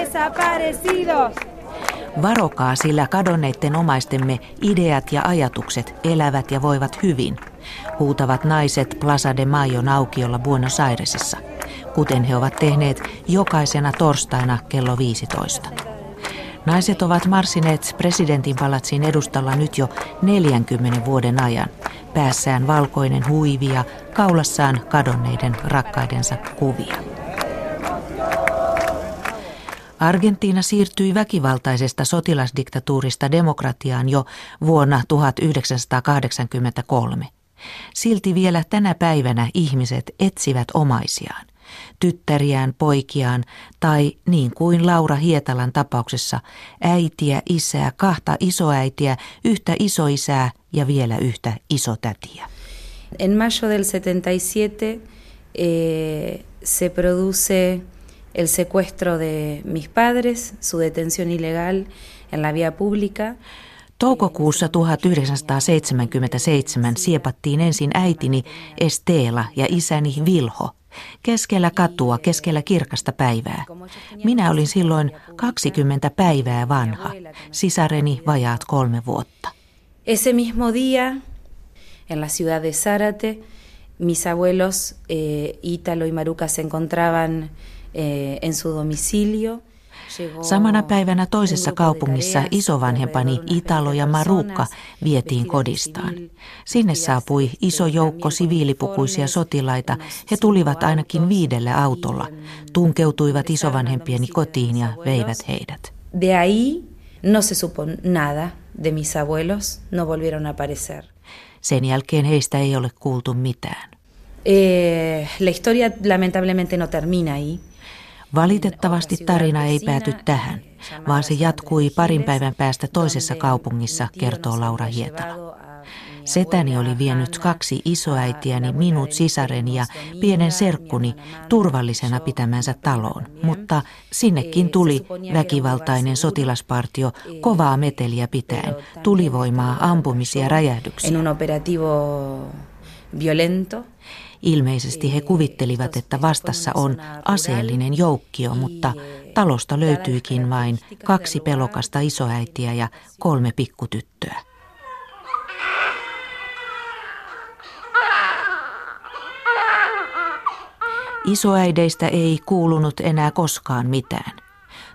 desaparecidos. Varokaa, sillä kadonneiden omaistemme ideat ja ajatukset elävät ja voivat hyvin, huutavat naiset Plaza de Mayon aukiolla Buenos Airesissa, kuten he ovat tehneet jokaisena torstaina kello 15. Naiset ovat marssineet presidentin palatsin edustalla nyt jo 40 vuoden ajan, päässään valkoinen huivi ja kaulassaan kadonneiden rakkaidensa kuvia. Argentiina siirtyi väkivaltaisesta sotilasdiktatuurista demokratiaan jo vuonna 1983. Silti vielä tänä päivänä ihmiset etsivät omaisiaan, tyttäriään, poikiaan tai niin kuin Laura Hietalan tapauksessa, äitiä, isää, kahta isoäitiä, yhtä isoisää ja vielä yhtä isotätiä. En mayo del 77 eh, se produce el secuestro de mis padres, su detención ilegal en la vía pública. Toukokuussa 1977 siepattiin ensin äitini Estela ja isäni Vilho. Keskellä katua, keskellä kirkasta päivää. Minä olin silloin 20 päivää vanha, sisareni vajaat kolme vuotta. Ese mismo día, en la ciudad de Zárate, mis abuelos eh, Ítalo y Maruca se encontraban Eh, en su domicilio. Samana päivänä toisessa kaupungissa isovanhempani Italo ja Marukka vietiin kodistaan. Sinne saapui iso joukko siviilipukuisia sotilaita. He tulivat ainakin viidelle autolla, tunkeutuivat isovanhempieni kotiin ja veivät heidät. De ahí no se supo nada de mis abuelos, no volvieron a aparecer. Sen jälkeen heistä ei ole kuultu mitään. Eh, la historia lamentablemente no termina ahí. Valitettavasti tarina ei pääty tähän, vaan se jatkui parin päivän päästä toisessa kaupungissa, kertoo Laura Hietala. Setäni oli vienyt kaksi isoäitiäni, minut, sisareni ja pienen serkkuni turvallisena pitämänsä taloon, mutta sinnekin tuli väkivaltainen sotilaspartio kovaa meteliä pitäen, tulivoimaa, ampumisia, räjähdyksiä. violento. Ilmeisesti he kuvittelivat, että vastassa on aseellinen joukkio, mutta talosta löytyikin vain kaksi pelokasta isoäitiä ja kolme pikkutyttöä. Isoäideistä ei kuulunut enää koskaan mitään.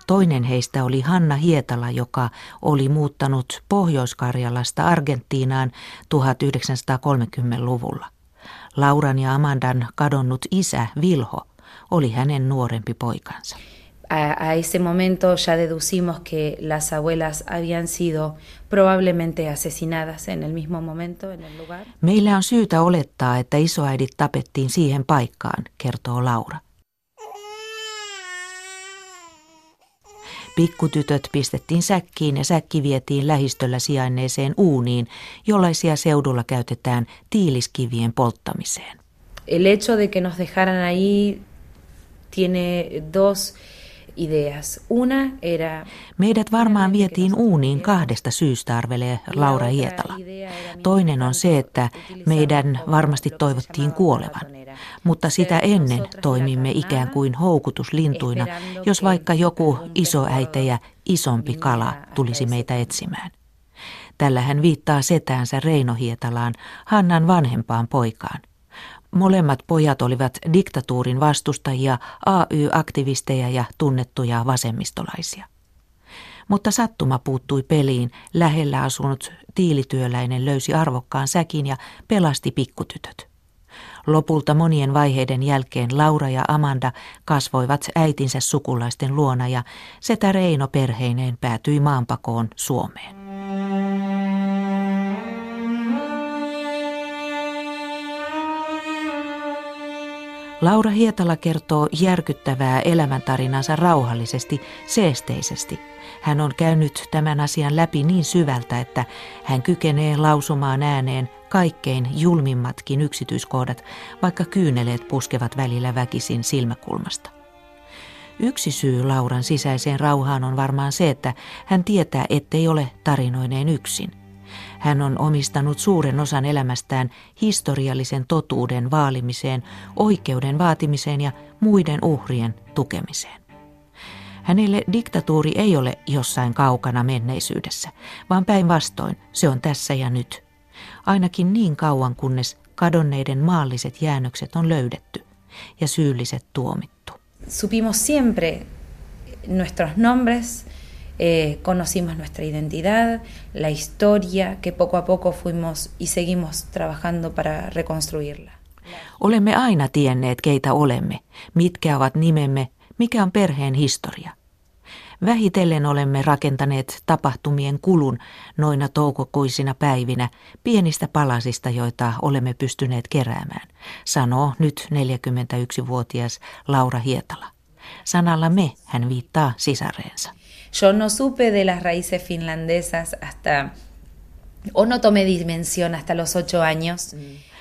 Toinen heistä oli Hanna Hietala, joka oli muuttanut Pohjois-Karjalasta Argentiinaan 1930-luvulla. Lauran ja Amandan kadonnut isä Vilho oli hänen nuorempi poikansa. A, a ese momento ya deducimos que las abuelas habían sido probablemente asesinadas en el mismo momento, en el lugar. Meillä on syytä olettaa, että isoäidit tapettiin siihen paikkaan, kertoo Laura. Pikkutytöt pistettiin säkkiin ja säkki vietiin lähistöllä sijainneeseen uuniin, jollaisia seudulla käytetään tiiliskivien polttamiseen. El hecho de que nos dejaran ahí tiene dos ideas. Una era... Meidät varmaan vietiin uuniin kahdesta syystä, arvelee Laura Hietala. Toinen on se, että meidän varmasti toivottiin kuolevan mutta sitä ennen toimimme ikään kuin houkutuslintuina, jos vaikka joku isoäite ja isompi kala tulisi meitä etsimään. Tällä hän viittaa setäänsä Reino Hietalaan, Hannan vanhempaan poikaan. Molemmat pojat olivat diktatuurin vastustajia, AY-aktivisteja ja tunnettuja vasemmistolaisia. Mutta sattuma puuttui peliin, lähellä asunut tiilityöläinen löysi arvokkaan säkin ja pelasti pikkutytöt. Lopulta monien vaiheiden jälkeen Laura ja Amanda kasvoivat äitinsä sukulaisten luona ja setä Reino perheineen päätyi maanpakoon Suomeen. Laura Hietala kertoo järkyttävää elämäntarinansa rauhallisesti, seesteisesti. Hän on käynyt tämän asian läpi niin syvältä, että hän kykenee lausumaan ääneen kaikkein julmimmatkin yksityiskohdat, vaikka kyyneleet puskevat välillä väkisin silmäkulmasta. Yksi syy Lauran sisäiseen rauhaan on varmaan se, että hän tietää, ettei ole tarinoineen yksin – Hän on omistanut suuren osan elämästään historiallisen totuuden vaalimiseen, oikeuden vaatimiseen ja muiden uhrien tukemiseen. Hänelle diktatuuri ei ole jossain kaukana menneisyydessä, vaan päinvastoin se on tässä ja nyt. Ainakin niin kauan kunnes kadonneiden maalliset jäännökset on löydetty ja syylliset tuomittu. Supimos siempre nuestros nombres, eh, conocimos nuestra identidad, la historia que poco a poco fuimos y seguimos trabajando para reconstruirla. Olemme aina tienneet, keitä olemme, mitkä ovat nimemme, mikä on perheen historia. Vähitellen olemme rakentaneet tapahtumien kulun noina toukokuisina päivinä pienistä palasista, joita olemme pystyneet keräämään, sanoo nyt 41-vuotias Laura Hietala. Sanalla me hän viittaa sisareensa. Yo no supe de las raíces finlandesas hasta, o no tomé dimensión hasta los ocho años. Mm.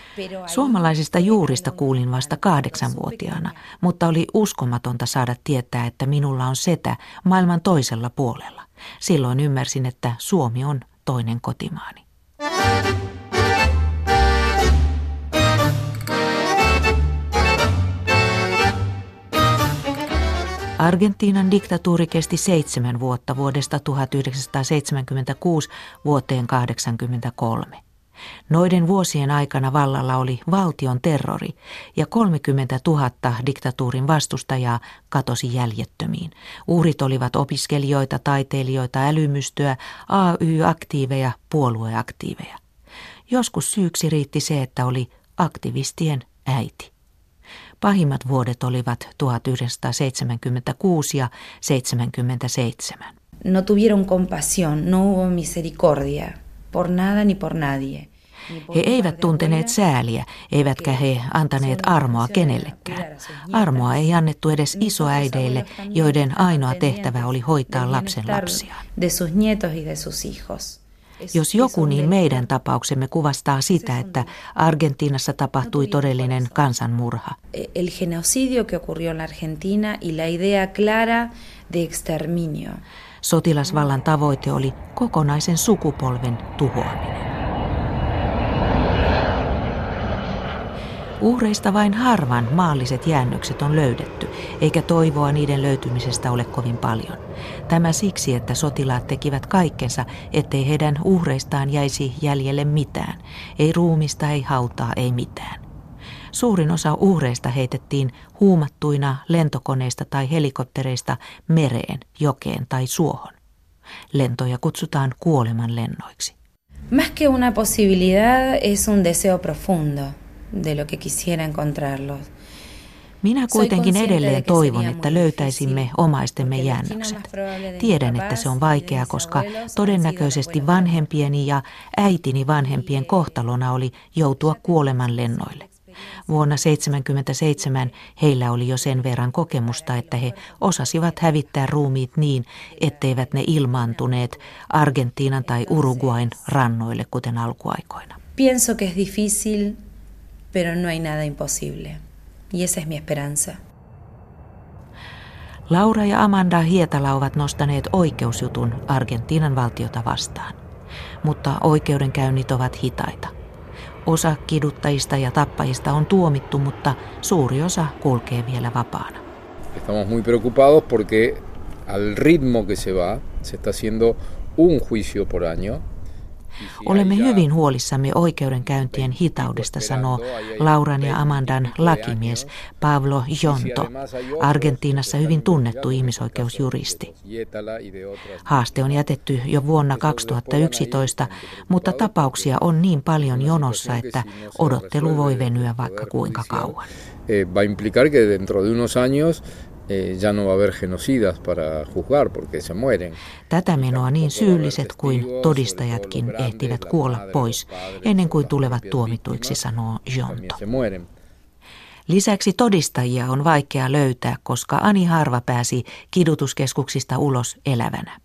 Suomalaisista juurista kuulin vasta kahdeksanvuotiaana, mutta oli uskomatonta saada tietää, että minulla on setä maailman toisella puolella. Silloin ymmärsin, että Suomi on toinen kotimaani. Argentiinan diktatuuri kesti seitsemän vuotta vuodesta 1976 vuoteen 1983. Noiden vuosien aikana vallalla oli valtion terrori ja 30 000 diktatuurin vastustajaa katosi jäljettömiin. Uhrit olivat opiskelijoita, taiteilijoita, älymystöä, AY-aktiiveja, puolueaktiiveja. Joskus syyksi riitti se, että oli aktivistien äiti. Pahimmat vuodet olivat 1976 ja 77. No tuvieron compasión, no hubo misericordia por nada ni por nadie. He eivät tunteneet sääliä, eivätkä he antaneet armoa kenellekään. Armoa ei annettu edes isoäideille, joiden ainoa tehtävä oli hoitaa lapsen lapsia. Jos joku, niin meidän tapauksemme kuvastaa sitä, että Argentiinassa tapahtui todellinen kansanmurha. El genocidio que ocurrió en Argentina y la idea clara de exterminio. Sotilasvallan tavoite oli kokonaisen sukupolven tuhoaminen. Uhreista vain harvan maalliset jäännökset on löydetty, eikä toivoa niiden löytymisestä ole kovin paljon. Tämä siksi, että sotilaat tekivät kaikkensa, ettei heidän uhreistaan jäisi jäljelle mitään. Ei ruumista, ei hautaa, ei mitään. Suurin osa uhreista heitettiin huumattuina lentokoneista tai helikoptereista mereen, jokeen tai suohon. Lentoja kutsutaan kuoleman lennoiksi. Más que una posibilidad es un deseo profundo de lo que quisiera encontrarlos. Minä kuitenkin edelleen toivon, että löytäisimme omaistemme jäännökset. Tiedän, että se on vaikeaa, koska todennäköisesti vanhempieni ja äitini vanhempien kohtalona oli joutua kuoleman lennoille. Vuonna 1977 heillä oli jo sen verran kokemusta, että he osasivat hävittää ruumiit niin, etteivät ne ilmaantuneet Argentiinan tai Uruguain rannoille, kuten alkuaikoina. Pienso que es difícil pero no hay nada imposible. Y esa es mi esperanza. Laura ja Amanda Hietala ovat nostaneet oikeusjutun Argentiinan valtiota vastaan. Mutta oikeudenkäynnit ovat hitaita. Osa kiduttajista ja tappajista on tuomittu, mutta suuri osa kulkee vielä vapaana. Estamos muy preocupados porque al ritmo que se va, se está haciendo un juicio por año Olemme hyvin huolissamme oikeudenkäyntien hitaudesta, sanoo Lauran ja Amandan lakimies Pablo Jonto, Argentiinassa hyvin tunnettu ihmisoikeusjuristi. Haaste on jätetty jo vuonna 2011, mutta tapauksia on niin paljon jonossa, että odottelu voi venyä vaikka kuinka kauan. Eh, va a implicar que dentro de unos años eh, ya no va a haber genocidas para juzgar porque se mueren. Tätä menoa niin syylliset kuin todistajatkin ehtivät kuolla pois ennen kuin tulevat tuomituiksi, sanoo Jonto. Lisäksi todistajia on vaikea löytää, koska Ani harva pääsi kidutuskeskuksista ulos elävänä.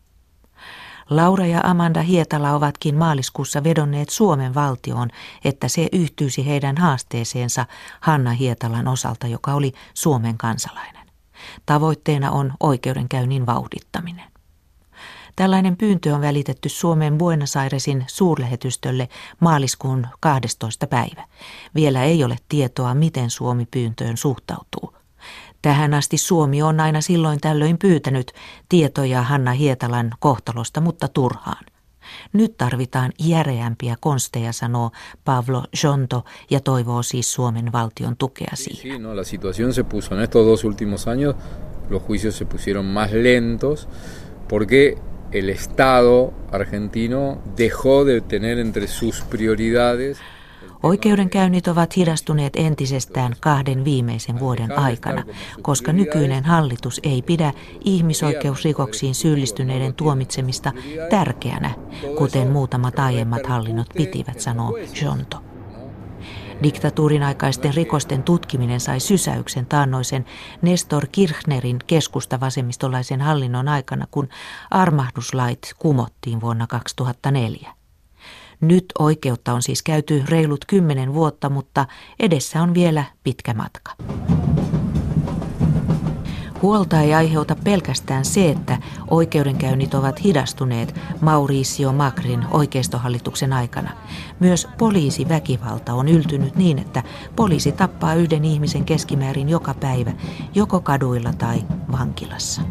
Laura ja Amanda Hietala ovatkin maaliskuussa vedonneet Suomen valtioon, että se yhtyisi heidän haasteeseensa Hanna Hietalan osalta, joka oli Suomen kansalainen. Tavoitteena on oikeudenkäynnin vauhdittaminen. Tällainen pyyntö on välitetty Suomen Buenos Airesin suurlähetystölle maaliskuun 12. päivä. Vielä ei ole tietoa, miten Suomi pyyntöön suhtautuu. Tähän asti Suomi on aina silloin tällöin pyytänyt tietoja Hanna Hietalan kohtalosta, mutta turhaan. Nyt tarvitaan järeämpiä konsteja, sanoo Pablo Jonto ja toivoo siis Suomen valtion tukea siihen. Sí, no, la situación se puso en estos dos últimos años, los juicios se pusieron más lentos porque el Estado argentino dejó de tener entre sus prioridades Oikeudenkäynnit ovat hidastuneet entisestään kahden viimeisen vuoden aikana, koska nykyinen hallitus ei pidä ihmisoikeusrikoksiin syyllistyneiden tuomitsemista tärkeänä, kuten muutamat aiemmat hallinnot pitivät, sanoo Jonto. Diktatuurin aikaisten rikosten tutkiminen sai sysäyksen taannoisen Nestor Kirchnerin keskusta-vasemmistolaisen hallinnon aikana, kun armahduslait kumottiin vuonna 2004. Nyt oikeutta on siis käyty reilut kymmenen vuotta, mutta edessä on vielä pitkä matka. Huolta ei aiheuta pelkästään se, että oikeudenkäynnit ovat hidastuneet Mauricio Macrin oikeistohallituksen aikana. Myös poliisiväkivalta on yltynyt niin, että poliisi tappaa yhden ihmisen keskimäärin joka päivä, joko kaduilla tai vankilassa.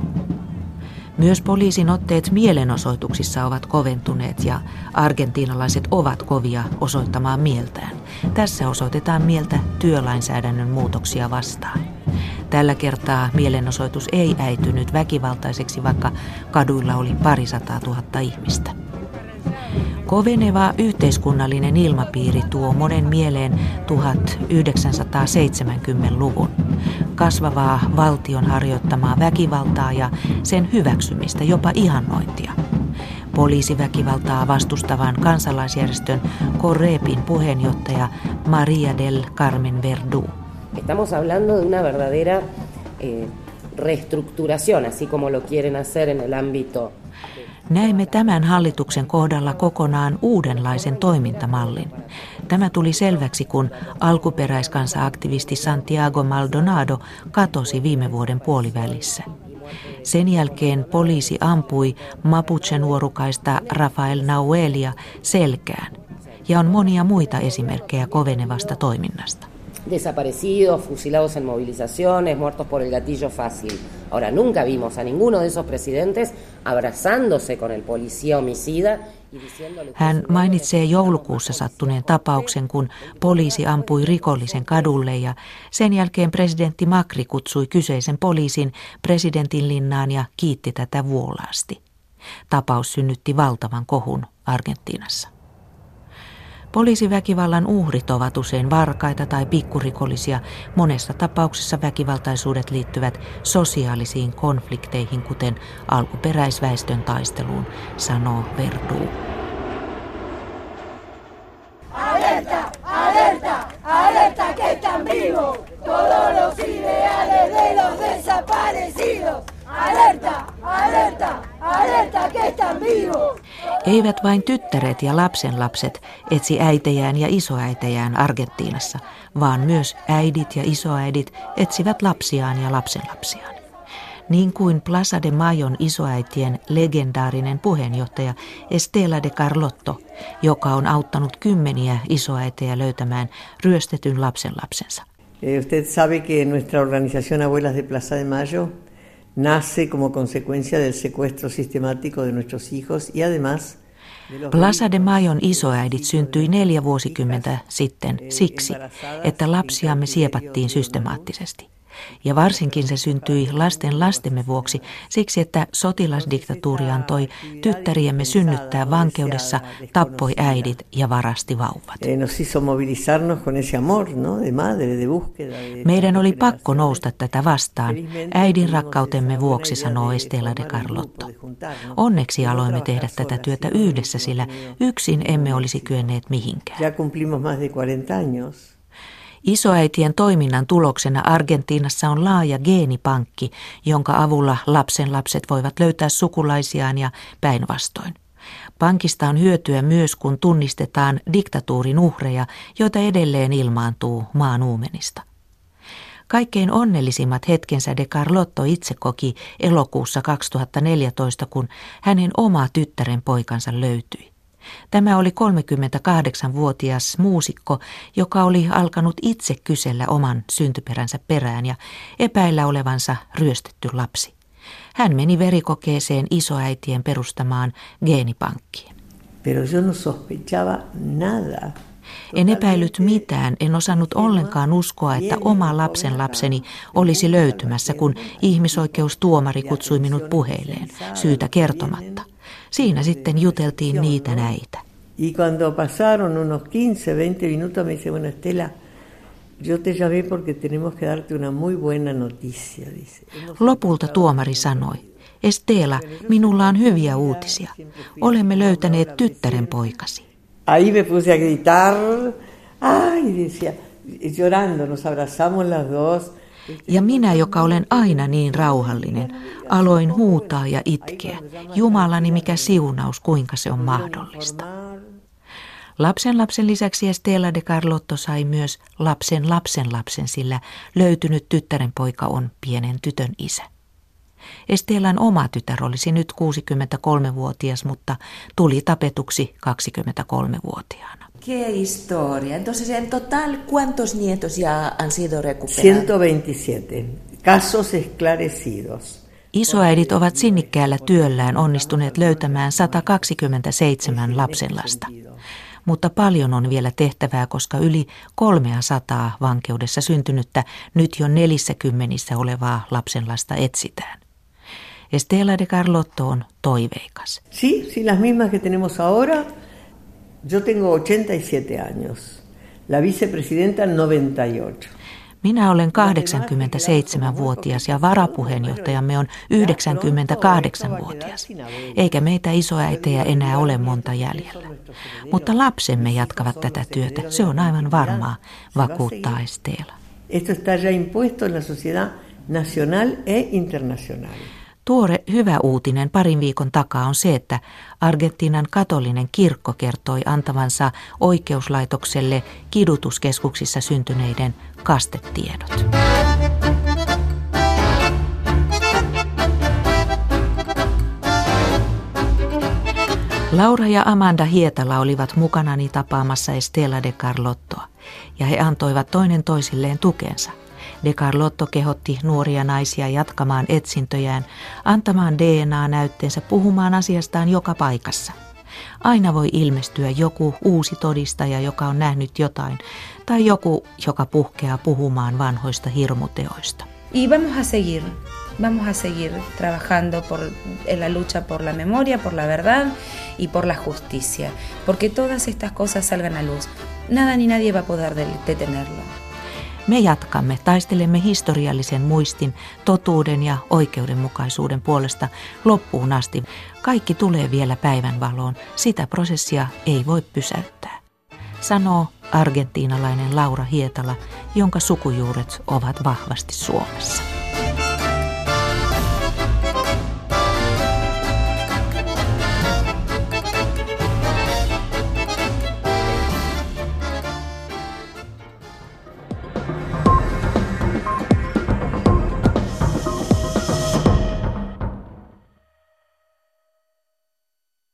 Myös poliisin otteet mielenosoituksissa ovat koventuneet ja argentiinalaiset ovat kovia osoittamaan mieltään. Tässä osoitetaan mieltä työlainsäädännön muutoksia vastaan. Tällä kertaa mielenosoitus ei äitynyt väkivaltaiseksi, vaikka kaduilla oli parisataa tuhatta ihmistä. Koveneva yhteiskunnallinen ilmapiiri tuo monen mieleen 1970-luvun. Kasvavaa valtion harjoittamaa väkivaltaa ja sen hyväksymistä, jopa ihannointia. Poliisiväkivaltaa vastustavan kansalaisjärjestön Correpin puheenjohtaja Maria del Carmen Verdú. Estamos hablando de una verdadera eh, reestructuración, así como lo quieren hacer en el ámbito Näimme tämän hallituksen kohdalla kokonaan uudenlaisen toimintamallin. Tämä tuli selväksi, kun alkuperäiskansa-aktivisti Santiago Maldonado katosi viime vuoden puolivälissä. Sen jälkeen poliisi ampui Mapuche-nuorukaista Rafael Nauelia selkään. Ja on monia muita esimerkkejä kovenevasta toiminnasta desaparecidos, fusilados en movilizaciones, muertos por el gatillo fácil. Ahora, nunca vimos a ninguno de esos presidentes abrazándose con el policía homicida hän mainitsee joulukuussa sattuneen tapauksen, kun poliisi ampui rikollisen kadulle ja sen jälkeen presidentti Macri kutsui kyseisen poliisin presidentin linnaan ja kiitti tätä vuolaasti. Tapaus synnytti valtavan kohun Argentiinassa. Poliisiväkivallan uhrit ovat usein varkaita tai pikkurikollisia. Monessa tapauksessa väkivaltaisuudet liittyvät sosiaalisiin konflikteihin, kuten alkuperäisväestön taisteluun, sanoo Verdu. Alerta, alerta, alerta todos los ideales de los desaparecidos. Alerta, alerta, alerta que están vivos. Eivät vain tyttäret ja lapsenlapset etsi äitejään ja isoäitejään Argentiinassa, vaan myös äidit ja isoäidit etsivät lapsiaan ja lapsenlapsiaan. Niin kuin Plaza de Mayon isoäitien legendaarinen puheenjohtaja Estela de Carlotto, joka on auttanut kymmeniä isoäitejä löytämään ryöstetyn lapsenlapsensa. Eh, usted sabe que nuestra organización Abuelas de Plaza de Mayo nace como consecuencia del secuestro sistemático de nuestros hijos y además Plaza de Mayon isoäidit syntyi neljä vuosikymmentä sitten siksi, että lapsiamme siepattiin systemaattisesti ja varsinkin se syntyi lasten lastemme vuoksi siksi, että sotilasdiktatuuri antoi tyttäriemme synnyttää vankeudessa, tappoi äidit ja varasti vauvat. Eh, Meidän oli pakko nousta tätä vastaan, äidin rakkautemme vuoksi, sanoo Estela de Carlotto. Onneksi aloimme tehdä tätä työtä yhdessä, sillä yksin emme olisi kyenneet mihinkään. Isoäitien toiminnan tuloksena Argentiinassa on laaja geenipankki, jonka avulla lapsenlapset voivat löytää sukulaisiaan ja päinvastoin. Pankista on hyötyä myös, kun tunnistetaan diktatuurin uhreja, joita edelleen ilmaantuu maan uumenista. Kaikkein onnellisimmat hetkensä de Carlotto itse koki elokuussa 2014, kun hänen oma tyttären poikansa löytyi. Tämä oli 38-vuotias muusikko, joka oli alkanut itse kysellä oman syntyperänsä perään ja epäillä olevansa ryöstetty lapsi. Hän meni verikokeeseen isoäitien perustamaan geenipankkiin. Pero yo no sospechaba nada. En epäillyt mitään, en osannut ollenkaan uskoa, että oma lapsen lapseni olisi löytymässä, kun ihmisoikeustuomari kutsui minut puheilleen, syytä kertomatta. Siinä sitten juteltiin niitä näitä. Y cuando pasaron unos 15, 20 minutos me dice, bueno Estela, yo te llamé porque tenemos que darte una muy buena noticia, dice. Lopulta tuomari sanoi, Estela, minulla on hyviä uutisia. Olemme löytäneet tyttären poikasi. Ahí me puse a gritar, ay, decía, llorando, nos abrazamos las dos. Ja minä, joka olen aina niin rauhallinen, aloin huutaa ja itkeä. Jumalani, mikä siunaus, kuinka se on mahdollista. Lapsen lapsen lisäksi Estela de Carlotto sai myös lapsen lapsen lapsen, sillä löytynyt tyttären poika on pienen tytön isä. Estelan oma tytär olisi nyt 63-vuotias, mutta tuli tapetuksi 23-vuotiaana. Qué historia. Entonces, en total, ¿cuántos nietos ya han sido recuperados? 127 casos esclarecidos. Isoäidit ovat sinnikkäällä työllään onnistuneet löytämään 127 lapsenlasta. Mutta paljon on vielä tehtävää, koska yli 300 vankeudessa syntynyttä nyt jo 40 olevaa lapsenlasta etsitään. Estela de Carlotto on toiveikas. Sí, sí, las mismas que tenemos ahora. Yo tengo 87 años. La vicepresidenta 98. Minä olen 87-vuotias ja varapuheenjohtajamme on 98-vuotias. Eikä meitä isoäitejä enää ole monta jäljellä. Mutta lapsemme jatkavat tätä työtä. Se on aivan varmaa, vakuuttaa Estela. Esto está ya impuesto en la sociedad nacional e internacional. Tuore hyvä uutinen parin viikon takaa on se, että Argentiinan katolinen kirkko kertoi antavansa oikeuslaitokselle kidutuskeskuksissa syntyneiden kastetiedot. Laura ja Amanda Hietala olivat mukanani tapaamassa Estela de Carlottoa, ja he antoivat toinen toisilleen tukensa – De Carlotto kehotti nuoria naisia jatkamaan etsintöjään, antamaan DNA-näytteensä, puhumaan asiastaan joka paikassa. Aina voi ilmestyä joku uusi todistaja, joka on nähnyt jotain, tai joku, joka puhkeaa puhumaan vanhoista hirmuteoista. Y vamos a seguir, vamos a seguir trabajando por, en la lucha por la memoria, por la verdad y por la justicia, porque todas estas cosas salgan a luz. Nada ni nadie va a poder detenerlo. Me jatkamme, taistelemme historiallisen muistin, totuuden ja oikeudenmukaisuuden puolesta loppuun asti. Kaikki tulee vielä päivänvaloon, sitä prosessia ei voi pysäyttää. Sanoo argentiinalainen Laura Hietala, jonka sukujuuret ovat vahvasti Suomessa.